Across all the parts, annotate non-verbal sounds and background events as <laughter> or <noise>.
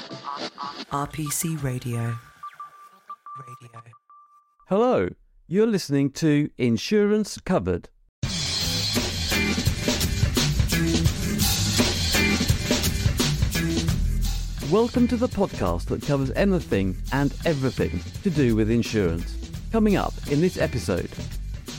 RPC Radio. Radio. Hello, you're listening to Insurance Covered. Welcome to the podcast that covers anything and everything to do with insurance. Coming up in this episode,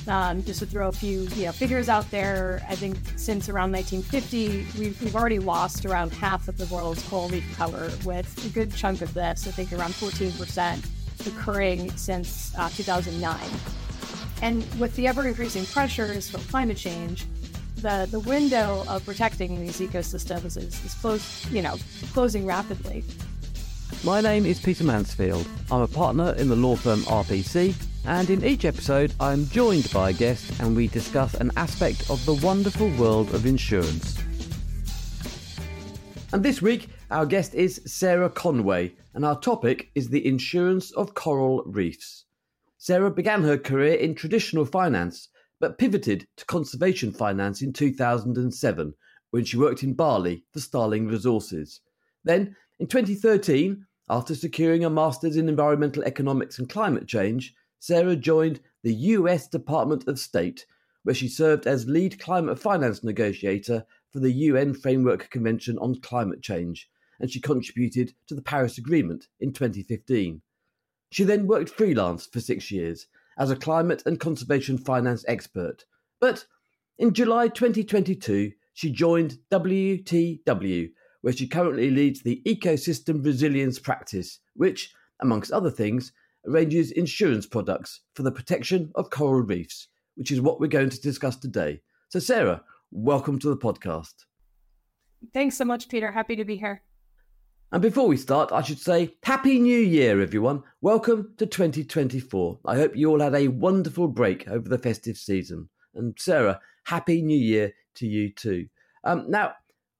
Um, just to throw a few you know, figures out there, I think since around 1950, we've, we've already lost around half of the world's coral reef cover, with a good chunk of this, I think around 14%, occurring since uh, 2009. And with the ever increasing pressures from climate change, the, the window of protecting these ecosystems is, is close, you know, closing rapidly. my name is Peter Mansfield. I'm a partner in the law firm RPC, and in each episode, I'm joined by a guest and we discuss an aspect of the wonderful world of insurance. And this week, our guest is Sarah Conway, and our topic is the insurance of coral reefs. Sarah began her career in traditional finance, but pivoted to conservation finance in 2007 when she worked in Bali for Starling Resources. Then, in 2013, after securing a master's in environmental economics and climate change, Sarah joined the US Department of State, where she served as lead climate finance negotiator for the UN Framework Convention on Climate Change, and she contributed to the Paris Agreement in 2015. She then worked freelance for six years as a climate and conservation finance expert. But in July 2022, she joined WTW, where she currently leads the Ecosystem Resilience Practice, which, amongst other things, arranges insurance products for the protection of coral reefs, which is what we're going to discuss today. So, Sarah, welcome to the podcast. Thanks so much, Peter. Happy to be here. And before we start, I should say Happy New Year, everyone. Welcome to 2024. I hope you all had a wonderful break over the festive season. And Sarah, Happy New Year to you too. Um, now,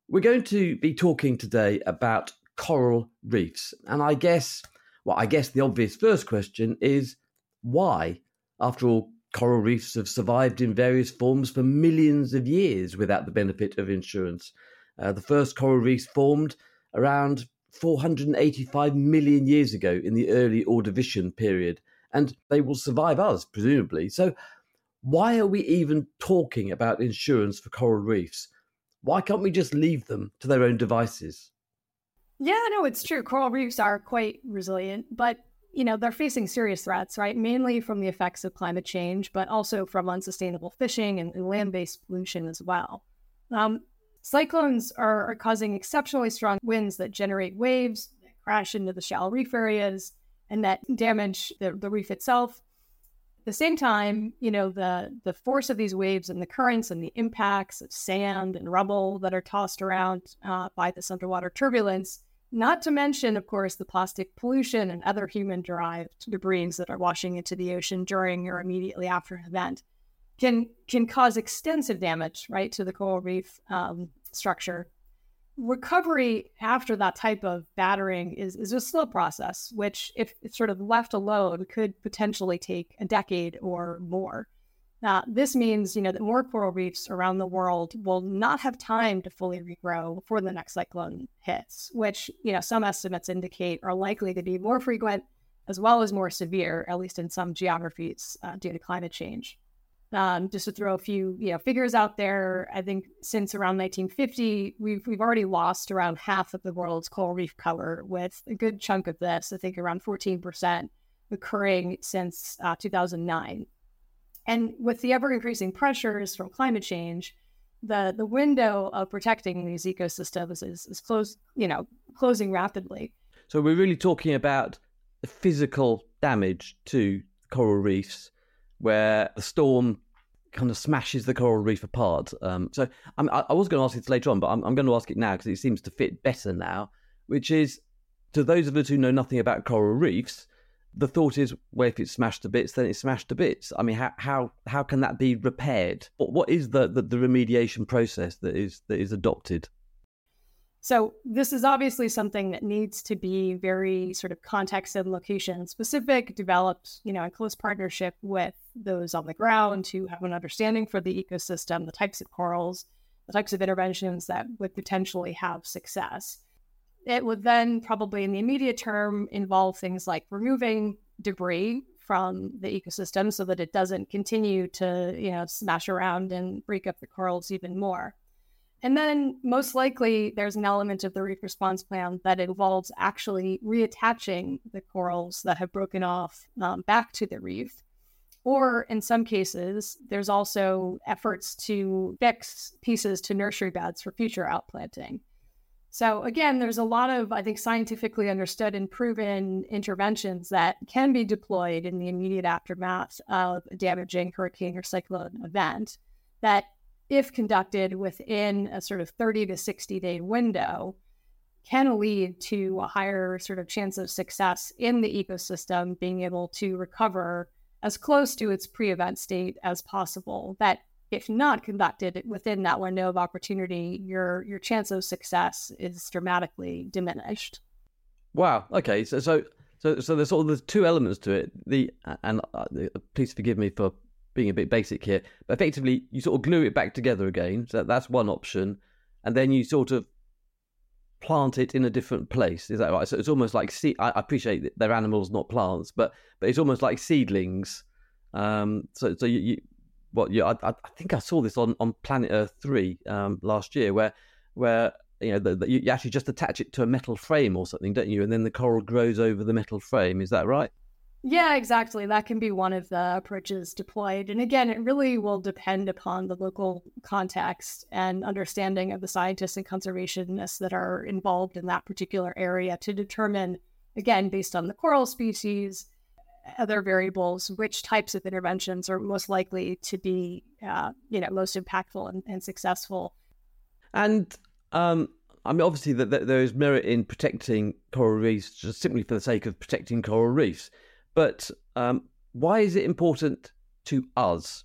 we're going to be talking today about coral reefs. And I guess, well, I guess the obvious first question is why? After all, coral reefs have survived in various forms for millions of years without the benefit of insurance. Uh, the first coral reefs formed around 485 million years ago in the early Ordovician period, and they will survive us, presumably. So, why are we even talking about insurance for coral reefs? Why can't we just leave them to their own devices? Yeah, no, it's true. Coral reefs are quite resilient, but you know, they're facing serious threats, right? Mainly from the effects of climate change, but also from unsustainable fishing and, and land-based pollution as well. Um, cyclones are, are causing exceptionally strong winds that generate waves that crash into the shallow reef areas and that damage the, the reef itself. At the same time, you know, the the force of these waves and the currents and the impacts of sand and rubble that are tossed around uh, by this underwater turbulence not to mention, of course, the plastic pollution and other human derived debris that are washing into the ocean during or immediately after an event can can cause extensive damage, right, to the coral reef um, structure. Recovery after that type of battering is, is a slow process, which, if it's sort of left alone, could potentially take a decade or more. Now, this means, you know, that more coral reefs around the world will not have time to fully regrow before the next cyclone hits, which, you know, some estimates indicate are likely to be more frequent as well as more severe, at least in some geographies, uh, due to climate change. Um, just to throw a few, you know, figures out there, I think since around 1950, we've we've already lost around half of the world's coral reef cover, with a good chunk of this, I think around 14%, occurring since uh, 2009. And with the ever increasing pressures from climate change, the the window of protecting these ecosystems is, is close, you know, closing rapidly. So we're really talking about the physical damage to coral reefs, where the storm kind of smashes the coral reef apart. Um, so I'm, I, was going to ask it later on, but I'm, I'm going to ask it now because it seems to fit better now. Which is, to those of us who know nothing about coral reefs, the thought is, well, if it's smashed to bits, then it's smashed to bits. I mean, how how how can that be repaired? What what is the, the, the remediation process that is that is adopted? So this is obviously something that needs to be very sort of context and location specific, developed, you know, in close partnership with those on the ground who have an understanding for the ecosystem, the types of corals, the types of interventions that would potentially have success. It would then probably in the immediate term involve things like removing debris from the ecosystem so that it doesn't continue to, you know, smash around and break up the corals even more. And then most likely there's an element of the reef response plan that involves actually reattaching the corals that have broken off um, back to the reef. Or in some cases, there's also efforts to fix pieces to nursery beds for future outplanting. So again, there's a lot of, I think, scientifically understood and proven interventions that can be deployed in the immediate aftermath of a damaging hurricane or cyclone event that, if conducted within a sort of 30 to 60 day window, can lead to a higher sort of chance of success in the ecosystem being able to recover as close to its pre-event state as possible. That if not conducted within that window of opportunity, your your chance of success is dramatically diminished. Wow. Okay. So so so so there's of there's two elements to it. The and uh, please forgive me for being a bit basic here, but effectively you sort of glue it back together again. So that's one option, and then you sort of plant it in a different place. Is that right? So it's almost like see. I appreciate that they're animals, not plants, but but it's almost like seedlings. Um, so so you, you what you I, I think I saw this on on Planet Earth three um, last year, where where you know the, the, you actually just attach it to a metal frame or something, don't you? And then the coral grows over the metal frame. Is that right? Yeah, exactly. That can be one of the approaches deployed. And again, it really will depend upon the local context and understanding of the scientists and conservationists that are involved in that particular area to determine, again, based on the coral species, other variables, which types of interventions are most likely to be, uh, you know, most impactful and, and successful. And um, I mean, obviously, that, that there is merit in protecting coral reefs just simply for the sake of protecting coral reefs. But um, why is it important to us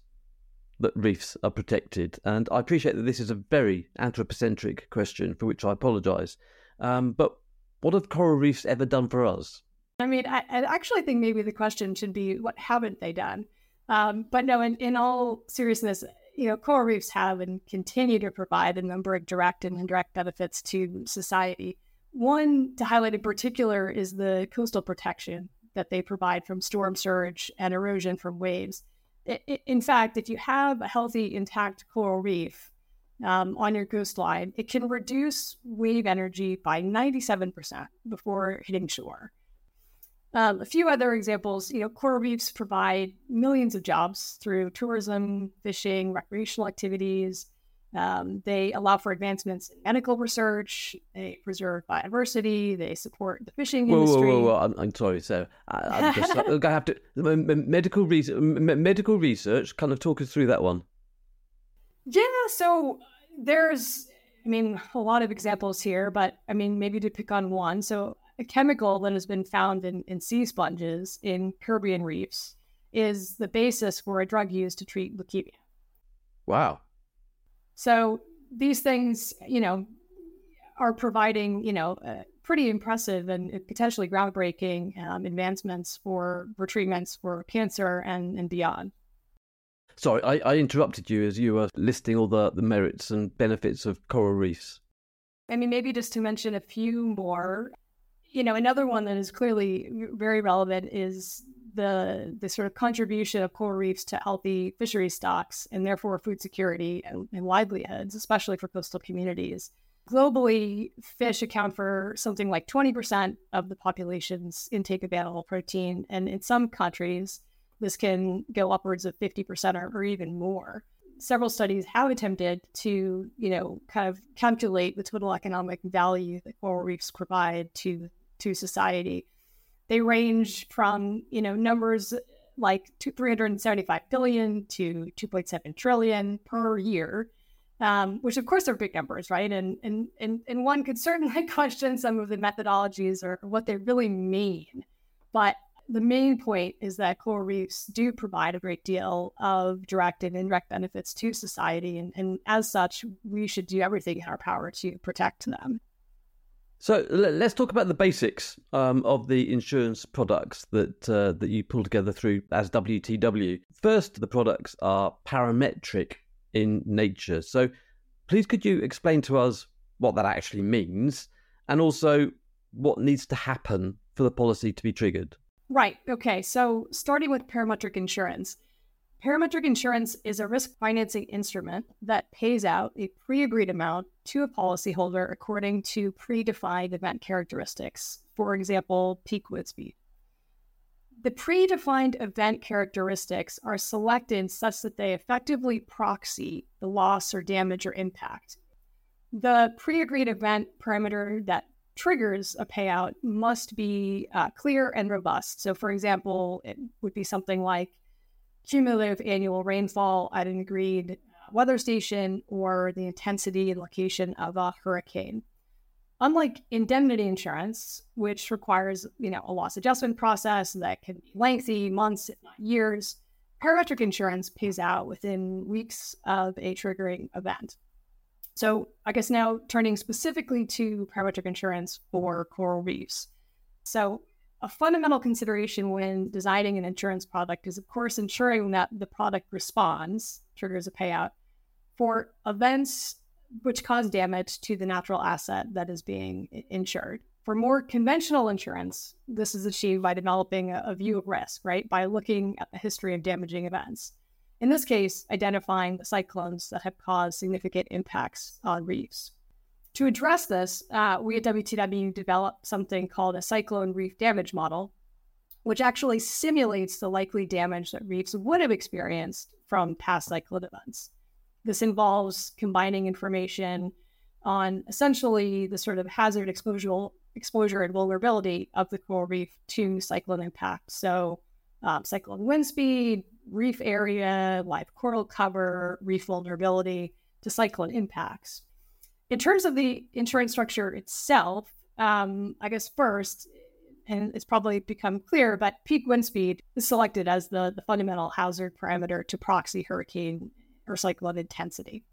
that reefs are protected? And I appreciate that this is a very anthropocentric question, for which I apologise. Um, but what have coral reefs ever done for us? I mean, I, I, actually think maybe the question should be, what haven't they done? Um, but no, in, in all seriousness, you know, coral reefs have and continue to provide a number of direct and indirect benefits to society. One to highlight in particular is the coastal protection that they provide from storm surge and erosion from waves. in fact, if you have a healthy, intact coral reef um, on your coastline, it can reduce wave energy by 97% before hitting shore. Um, a few other examples, you know, coral reefs provide millions of jobs through tourism, fishing, recreational activities. Um, they allow for advancements in medical research. They preserve biodiversity. They support the fishing whoa, industry. Whoa, whoa, whoa! I'm, I'm sorry. So I, am <laughs> just I have to medical research. Medical research. Kind of talk us through that one. Yeah. So there's, I mean, a lot of examples here, but I mean, maybe to pick on one. So a chemical that has been found in, in sea sponges in Caribbean reefs is the basis for a drug used to treat leukemia. Wow. So these things, you know, are providing, you know, uh, pretty impressive and potentially groundbreaking um, advancements for, for treatments for cancer and, and beyond. Sorry, I, I interrupted you as you were listing all the, the merits and benefits of coral reefs. I mean, maybe just to mention a few more you know, another one that is clearly very relevant is the the sort of contribution of coral reefs to healthy fishery stocks and therefore food security and, and livelihoods, especially for coastal communities. Globally, fish account for something like 20% of the population's intake of animal protein. And in some countries, this can go upwards of 50% or, or even more. Several studies have attempted to, you know, kind of calculate the total economic value that coral reefs provide to to society. They range from, you know, numbers like 375 billion to 2.7 trillion per year, um, which of course are big numbers, right? And, and, and, and one could certainly <laughs> question some of the methodologies or what they really mean. But the main point is that coral reefs do provide a great deal of direct and indirect benefits to society. And, and as such, we should do everything in our power to protect them. So let's talk about the basics um, of the insurance products that uh, that you pull together through as WTW. First, the products are parametric in nature. So, please could you explain to us what that actually means, and also what needs to happen for the policy to be triggered? Right. Okay. So, starting with parametric insurance. Parametric insurance is a risk financing instrument that pays out a pre agreed amount to a policyholder according to predefined event characteristics, for example, peak wind speed. The predefined event characteristics are selected such that they effectively proxy the loss or damage or impact. The pre agreed event parameter that triggers a payout must be uh, clear and robust. So, for example, it would be something like cumulative annual rainfall at an agreed weather station or the intensity and location of a hurricane. Unlike indemnity insurance, which requires you know a loss adjustment process that can be lengthy, months if not years, parametric insurance pays out within weeks of a triggering event. So I guess now turning specifically to parametric insurance for coral reefs. So a fundamental consideration when designing an insurance product is, of course, ensuring that the product responds, triggers a payout, for events which cause damage to the natural asset that is being insured. For more conventional insurance, this is achieved by developing a, view of risk, right? By looking at the history of damaging events. In this case, identifying the cyclones that have caused significant impacts on reefs. To address this, uh, we at WTW developed something called a cyclone reef damage model, which actually simulates the likely damage that reefs would have experienced from past cyclone events. This involves combining information on essentially the sort of hazard exposure, exposure and vulnerability of the coral reef to cyclone impact. So, um, cyclone wind speed, reef area, live coral cover, reef vulnerability to cyclone impacts. In terms of the insurance structure itself, um, I guess first, and it's probably become clear, but peak wind speed is selected as the, the fundamental hazard parameter to proxy hurricane or cyclone intensity.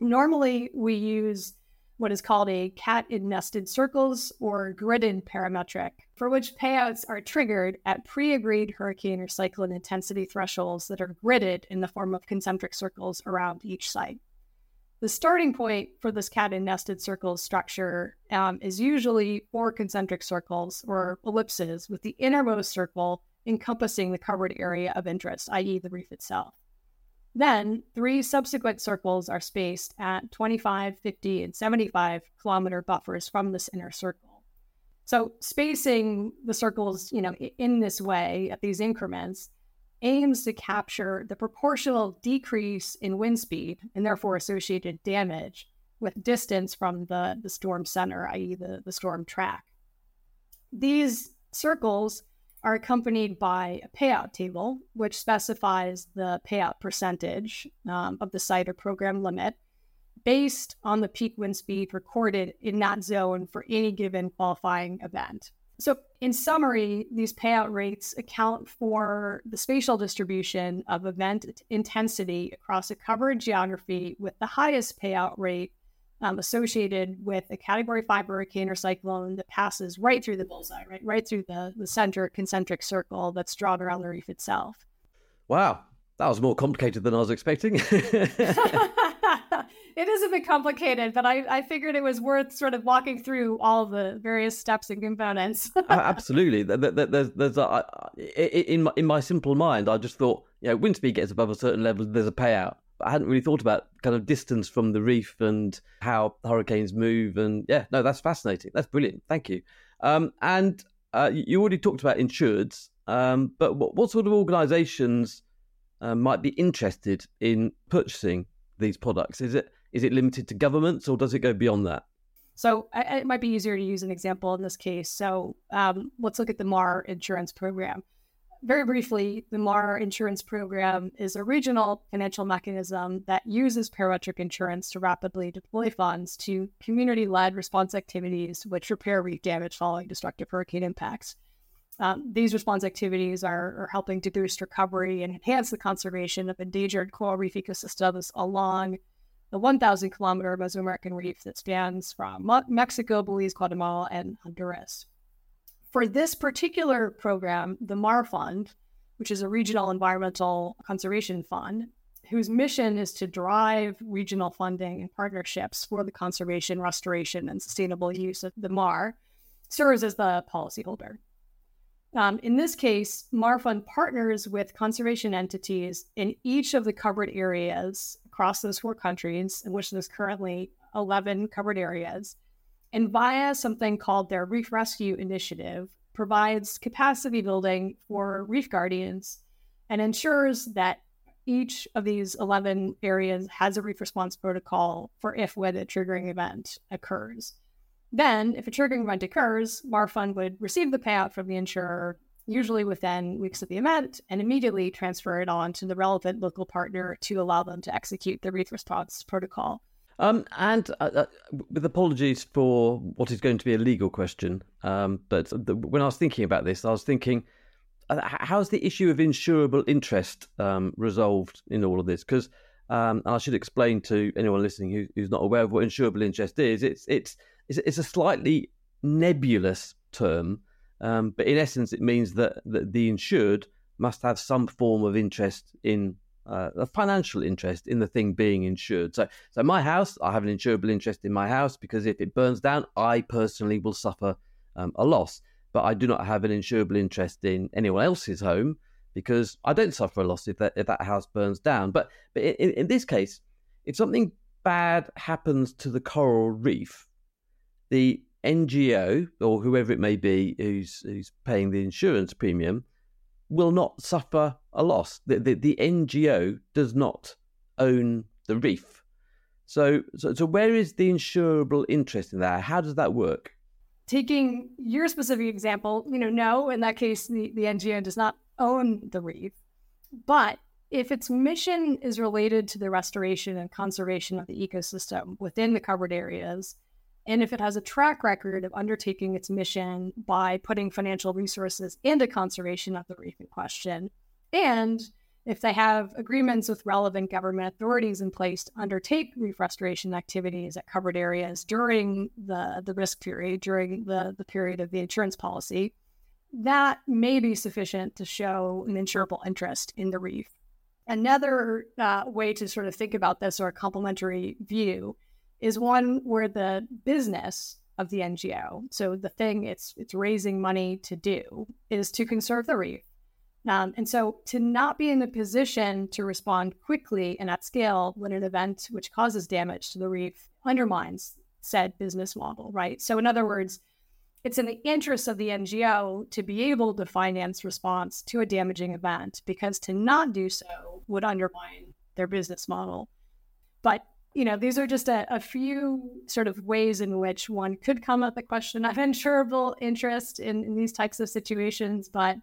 Normally, we use what is called a cat in nested circles or gridded parametric, for which payouts are triggered at pre agreed hurricane or cyclone intensity thresholds that are gridded in the form of concentric circles around each site. The starting point for this cat in nested circles structure um, is usually four concentric circles or ellipses, with the innermost circle encompassing the covered area of interest, i.e., the reef itself. Then three subsequent circles are spaced at 25, 50, and 75 kilometer buffers from this inner circle. So spacing the circles, you know, in this way at these increments aims to capture the proportional decrease in wind speed and therefore associated damage with distance from the, the storm center, i.e., the, the storm track. These circles are accompanied by a payout table, which specifies the payout percentage um, of the site or program limit based on the peak wind speed recorded in that zone for any given qualifying event. So, in summary, these payout rates account for the spatial distribution of event intensity across a covered geography with the highest payout rate um, associated with a category five hurricane or cyclone that passes right through the bullseye, right, right through the, the center concentric circle that's drawn around the reef itself. Wow, that was more complicated than I was expecting. <laughs> <laughs> it is a bit complicated, but I, I figured it was worth sort of walking through all the various steps and components. <laughs> Absolutely. There's, there's a, in, my, in my simple mind, I just thought, you know, wind speed gets above a certain level, there's a payout. I hadn't really thought about kind of distance from the reef and how hurricanes move. And yeah, no, that's fascinating. That's brilliant. Thank you. Um, and uh, you already talked about insureds, um, but what, what, sort of organisations uh, might be interested in purchasing these products? Is it is it limited to governments or does it go beyond that? So it might be easier to use an example in this case. So um, let's look at the MAR insurance program very briefly, the MAR insurance program is a regional financial mechanism that uses parametric insurance to rapidly deploy funds to community led response activities which repair reef damage following destructive hurricane impacts. Um, these response activities are, are, helping to boost recovery and enhance the conservation of endangered coral reef ecosystems along the 1,000 kilometer Mesoamerican reef that spans from Mexico, Belize, Guatemala, and Honduras. For this particular program, the MAR Fund, which is a regional environmental conservation fund, whose mission is to drive regional funding and partnerships for the conservation, restoration, and sustainable use of the MAR, serves as the policyholder. Um, in this case, MAR Fund partners with conservation entities in each of the covered areas across those four countries, in which there's currently 11 covered areas, and via something called their Reef Rescue Initiative, provides capacity building for reef guardians and ensures that each of these 11 areas has a reef response protocol for if when a triggering event occurs. Then, if a triggering event occurs, MARFund would receive the payout from the insurer, usually within weeks of the event, and immediately transfer it on to the relevant local partner to allow them to execute the reef response protocol. Um, and uh, uh, with apologies for what is going to be a legal question, um, but the, when I was thinking about this, I was thinking, uh, how's the issue of insurable interest um, resolved in all of this? Because, um, I should explain to anyone listening who, who's not aware of what insurable interest is. It's it's it's, it's a slightly nebulous term, um, but in essence, it means that, that the insured must have some form of interest in uh, a financial interest in the thing being insured. So, so my house, I have an insurable interest in my house because if it burns down, I personally will suffer um, a loss. But I do not have an insurable interest in anyone else's home because I don't suffer a loss if that if that house burns down. But but in, in this case, if something bad happens to the coral reef, the NGO or whoever it may be who's who's paying the insurance premium will not suffer a loss. The, the, the NGO does not own the reef. So, so, so where is the insurable interest in that? How does that work? Taking your specific example, you know, no, in that case, the, the NGO does not own the reef. But if its mission is related to the restoration and conservation of the ecosystem within the covered areas, and if it has a track record of undertaking its mission by putting financial resources into conservation of the reef in question, and if they have agreements with relevant government authorities in place to undertake reef restoration activities at covered areas during the, the risk period, during the, the period of the insurance policy, that may be sufficient to show an insurable interest in the reef. Another uh, way to sort of think about this or a complementary view is one where the business of the NGO, so the thing it's it's raising money to do, is to conserve the reef. Um, and so to not be in a position to respond quickly and at scale when an event which causes damage to the reef undermines said business model, right? So in other words, it's in the interest of the NGO to be able to finance response to a damaging event because to not do so would undermine their business model. But you know, these are just a, a, few sort of ways in which one could come at the question of insurable interest in, in these types of situations, but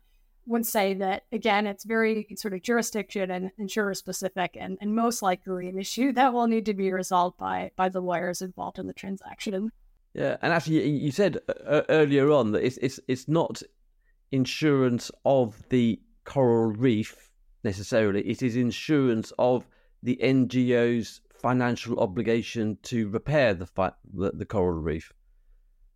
would say that again, it's very sort of jurisdiction and insurer specific, and, and most likely an issue that will need to be resolved by by the lawyers involved in the transaction. Yeah, and actually, you said uh, earlier on that it's it's it's not insurance of the coral reef necessarily; it is insurance of the NGO's financial obligation to repair the fi- the, the, coral reef.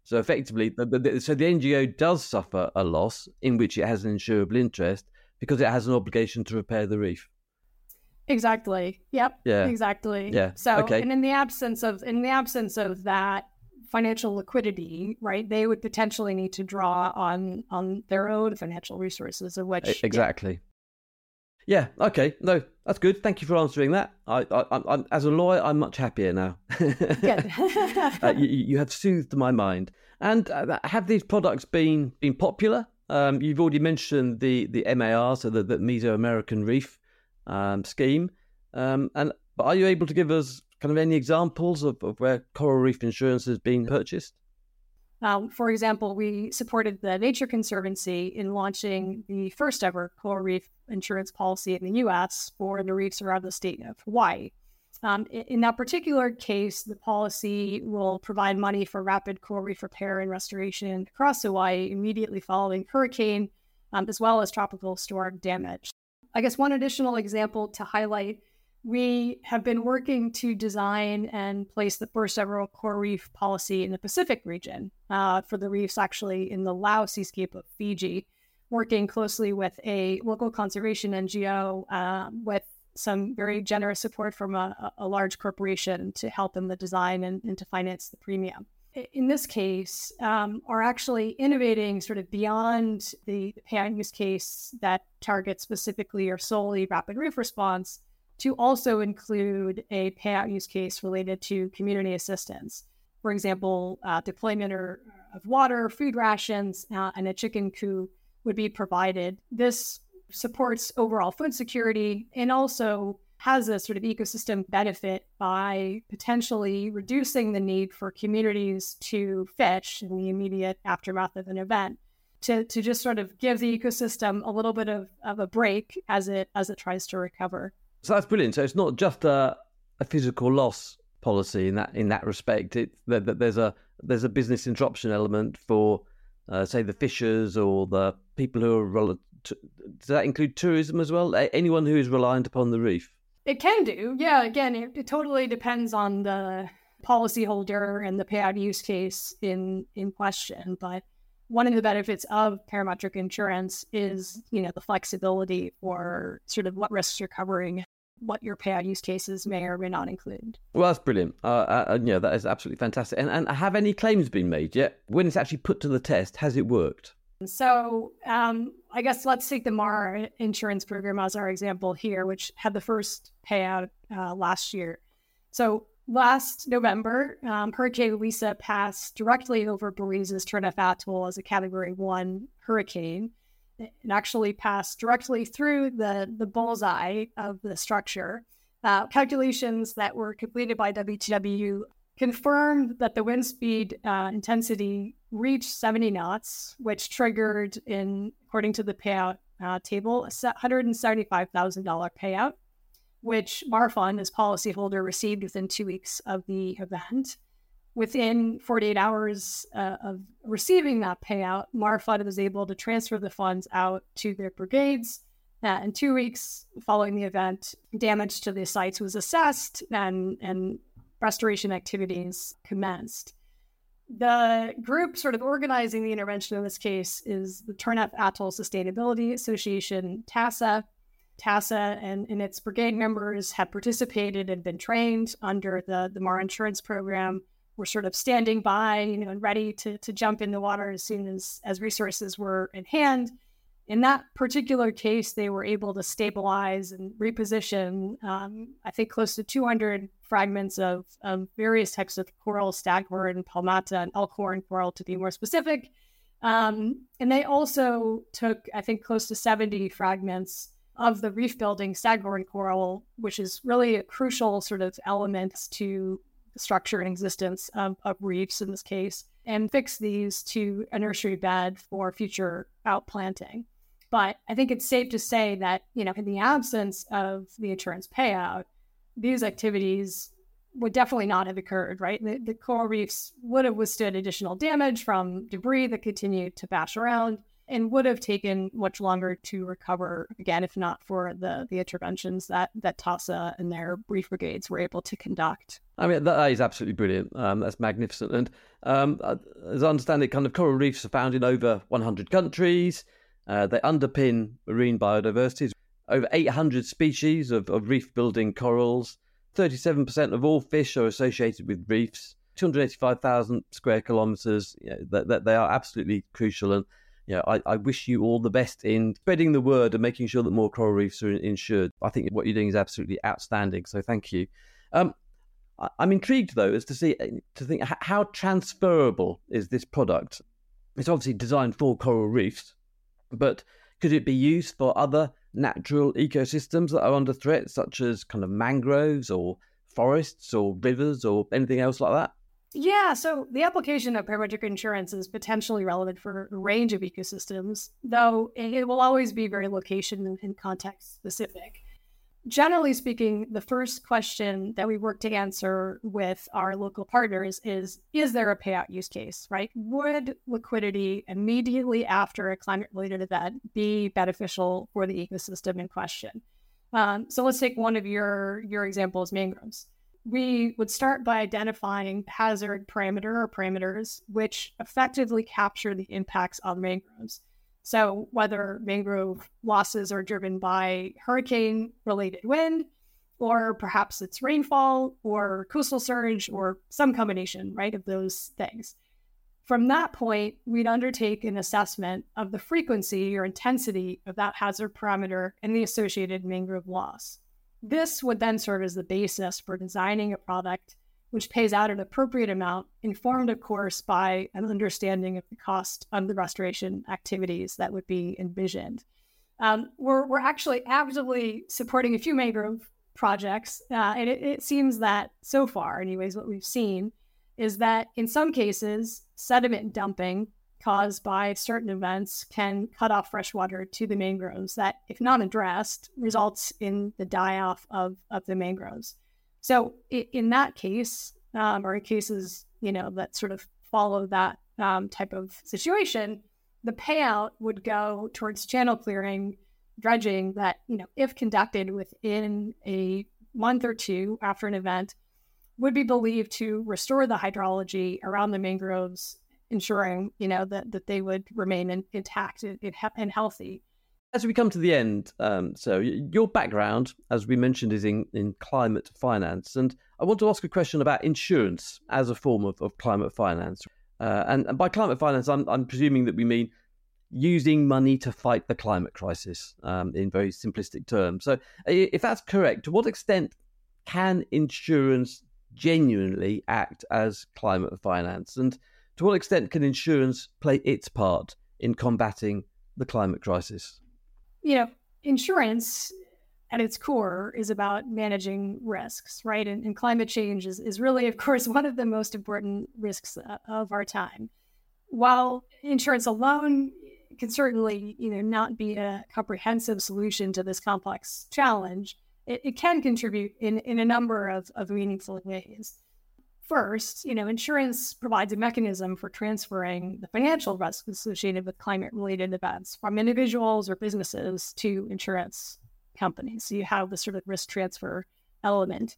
So effectively, the, the, so the NGO does suffer a loss in which it has an insurable interest because it has an obligation to repair the reef. Exactly. Yep. Yeah. Exactly. Yeah. So, okay. and in the absence of in the absence of that financial liquidity, right, they would potentially need to draw on on their own financial resources, of which exactly. Yeah. Okay. No, that's good. Thank you for answering that. I, I, I'm, as a lawyer, I'm much happier now. <laughs> uh, you, you, have soothed my mind. And uh, have these products been been popular? Um, you've already mentioned the the MAR, so the, the Mesoamerican Reef um, scheme. Um, and but are you able to give us kind of any examples of, of where coral reef insurance has been purchased? Um, for example, we supported the Nature Conservancy in launching the first ever coral reef insurance policy in the US for the reefs around the state of Hawaii. Um, in that particular case, the policy will provide money for rapid coral reef repair and restoration across Hawaii immediately following hurricane, um, as well as tropical storm damage. I guess one additional example to highlight we have been working to design and place the first ever coral reef policy in the Pacific region. Uh, for the reefs actually in the Lau seascape of Fiji, working closely with a local conservation NGO uh, with some very generous support from a, a large corporation to help in the design and, and to finance the premium. In this case um, are actually innovating sort of beyond the pan use case that targets specifically or solely rapid reef response to also include a payout use case related to community assistance. For example, uh, deployment or, of water, food rations, uh, and a chicken coop would be provided. This supports overall food security and also has a sort of ecosystem benefit by potentially reducing the need for communities to fish in the immediate aftermath of an event to, to just sort of give the ecosystem a little bit of, of a break as it as it tries to recover. So that's brilliant. So it's not just a, a physical loss policy in that in that respect. It that, there's a there's a business interruption element for uh, say the fishers or the people who are does that include tourism as well? Anyone who is reliant upon the reef? It can do. Yeah, again, it, it totally depends on the policyholder and the payout use case in in question. But one of the benefits of parametric insurance is, you know, the flexibility for sort of what risks you're covering, what your payout use cases may or may not include. Well, that's brilliant. Uh, uh, yeah, that is absolutely fantastic. And, and have any claims been made yet? When it's actually put to the test, has it worked? So um, I guess let's take the Mar insurance program as our example here, which had the first payout uh, last year. So last November, um, Hurricane Lisa passed directly over Belize's Turneffe Atoll as a Category One hurricane. It actually passed directly through the the bullseye of the structure. Uh, calculations that were completed by WTW confirmed that the wind speed uh, intensity reached 70 knots, which triggered, in according to the payout uh, table, a $175,000 payout, which Marfund, as policyholder, received within two weeks of the event. Within 48 hours uh, of receiving that payout, Marfund was able to transfer the funds out to their brigades. Uh, in two weeks following the event, damage to the sites was assessed and, and restoration activities commenced. The group sort of organizing the intervention in this case is the Turneffe Atoll Sustainability Association, TASA. TASA and, and its brigade members have participated and been trained under the, the MAR insurance program. We're sort of standing by, you know, and ready to, to jump in the water as soon as, as resources were in hand. In that particular case, they were able to stabilize and reposition, um, I think, close to 200 fragments of, of various types of coral, staghorn, palmata, and elkhorn coral to be more specific. Um, and they also took, I think, close to 70 fragments of the reef building staghorn coral, which is really a crucial sort of element to the structure and existence of, of reefs in this case, and fix these to a nursery bed for future outplanting. But I think it's safe to say that, you know, in the absence of the insurance payout, these activities would definitely not have occurred, right? The, the, coral reefs would have withstood additional damage from debris that continued to bash around and would have taken much longer to recover again if not for the the interventions that that TASA and their reef brigades were able to conduct. I mean that is absolutely brilliant. Um, that's magnificent. And um, as I understand it, kind of coral reefs are found in over 100 countries. Uh, they underpin marine biodiversity. Over 800 species of, of reef building corals. 37% of all fish are associated with reefs. 285,000 square kilometers. You know, that, that they are absolutely crucial. And know, I, I, wish you all the best in spreading the word and making sure that more coral reefs are insured. I think what you're doing is absolutely outstanding. So thank you. Um, I, I'm intrigued though as to see to think how transferable is this product. It's obviously designed for coral reefs, but could it be used for other natural ecosystems that are under threat, such as kind of mangroves or forests or rivers or anything else like that? Yeah, so the application of parametric insurance is potentially relevant for a range of ecosystems, though it will always be very location and context specific generally speaking, the first question that we work to answer with our local partners is Is there a payout use case, right? Would liquidity immediately after a climate related event be beneficial for the ecosystem in question? Um, so let's take one of your, your examples mangroves. We would start by identifying hazard parameter or parameters which effectively capture the impacts on mangroves. So, whether mangrove losses are driven by hurricane related wind, or perhaps it's rainfall or coastal surge or some combination, right, of those things. From that point, we'd undertake an assessment of the frequency or intensity of that hazard parameter and the associated mangrove loss. This would then serve as the basis for designing a product which pays out an appropriate amount, informed, of course, by an understanding of the cost of the restoration activities that would be envisioned. Um, we're, we're actually actively supporting a few mangrove projects, uh, and it, it seems that so far, anyways, what we've seen is that in some cases, sediment dumping caused by certain events can cut off fresh water to the mangroves that, if not addressed, results in the die off of, of the mangroves. So in that case, um, or in cases you know that sort of follow that um, type of situation, the payout would go towards channel clearing, dredging that you know if conducted within a month or two after an event would be believed to restore the hydrology around the mangroves, ensuring you know that that they would remain in, intact and, and healthy. As we come to the end, um, so your background, as we mentioned, is in, in climate finance. And I want to ask a question about insurance as a form of, of climate finance. Uh, and, and, by climate finance, I'm, I'm, presuming that we mean using money to fight the climate crisis um, in very simplistic terms. So, if that's correct, to what extent can insurance genuinely act as climate finance? And to what extent can insurance play its part in combating the climate crisis? you know, insurance at its core is about managing risks, right? And, and, climate change is, is really, of course, <laughs> one of the most important risks uh, of our time. While insurance alone can certainly, you know, not be a comprehensive solution to this complex challenge, it, it can contribute in, in a number of, of meaningful ways. First, you know, insurance provides a mechanism for transferring the financial risk associated with climate related events from individuals or businesses to insurance companies. So you have the sort of risk transfer element.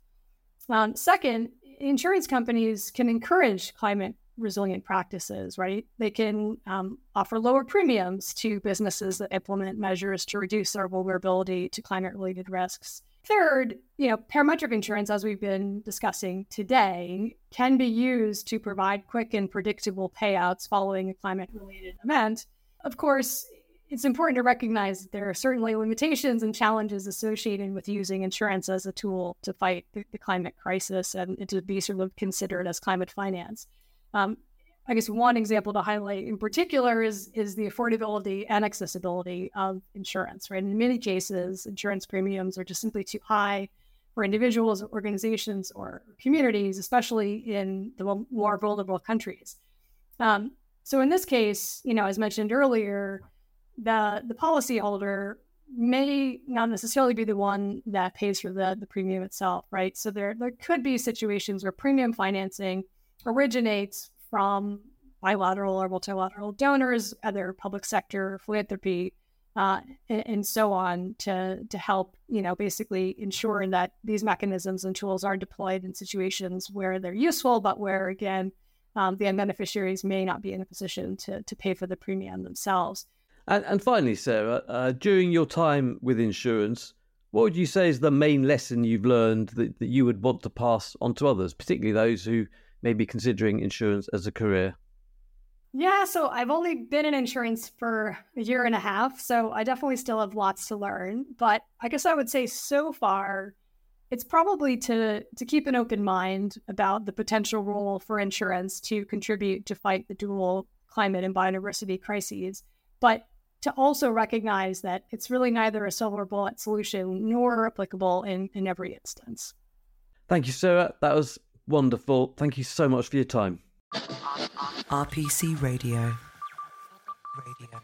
Um, second, insurance companies can encourage climate resilient practices, right? They can um, offer lower premiums to businesses that implement measures to reduce their vulnerability to climate related risks. Third, you know, parametric insurance, as we've been discussing today, can be used to provide quick and predictable payouts following a climate related event. Of course, it's important to recognize that there are certainly limitations and challenges associated with using insurance as a tool to fight the, the climate crisis and, to be sort of considered as climate finance. Um, I guess one example to highlight in particular is is the affordability and accessibility of insurance. Right, in many cases, insurance premiums are just simply too high for individuals, organizations, or communities, especially in the more vulnerable countries. Um, so, in this case, you know, as mentioned earlier, the the policyholder may not necessarily be the one that pays for the the premium itself, right? So there there could be situations where premium financing originates from bilateral or multilateral donors, other public sector philanthropy, uh, and, and, so on to to help you know basically ensure that these mechanisms and tools are deployed in situations where they're useful, but where again um, the beneficiaries may not be in a position to to pay for the premium themselves. And, and finally, Sarah, uh, during your time with insurance, what would you say is the main lesson you've learned that, that you would want to pass on to others, particularly those who maybe considering insurance as a career? Yeah, so I've only been in insurance for a year and a half, so I definitely still have lots to learn. But I guess I would say so far, it's probably to to keep an open mind about the potential role for insurance to contribute to fight the dual climate and biodiversity crises, but to also recognize that it's really neither a silver bullet solution nor applicable in, in every instance. Thank you, Sarah. That was Wonderful. Thank you so much for your time. RPC Radio. Radio.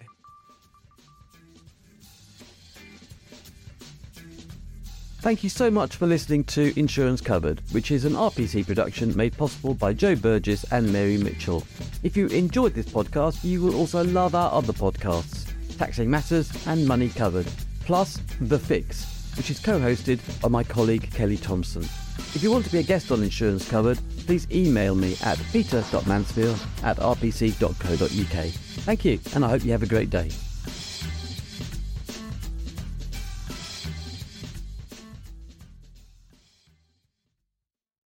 Thank you so much for listening to Insurance Covered, which is an RPC production made possible by Joe Burgess and Mary Mitchell. If you enjoyed this podcast, you will also love our other podcasts, Taxing Matters and Money Covered, plus The Fix, which is co hosted by my colleague Kelly Thompson. If you want to be a guest on Insurance Covered, please email me at peter.mansfield at rpc.co.uk. Thank you, and I hope you have a great day.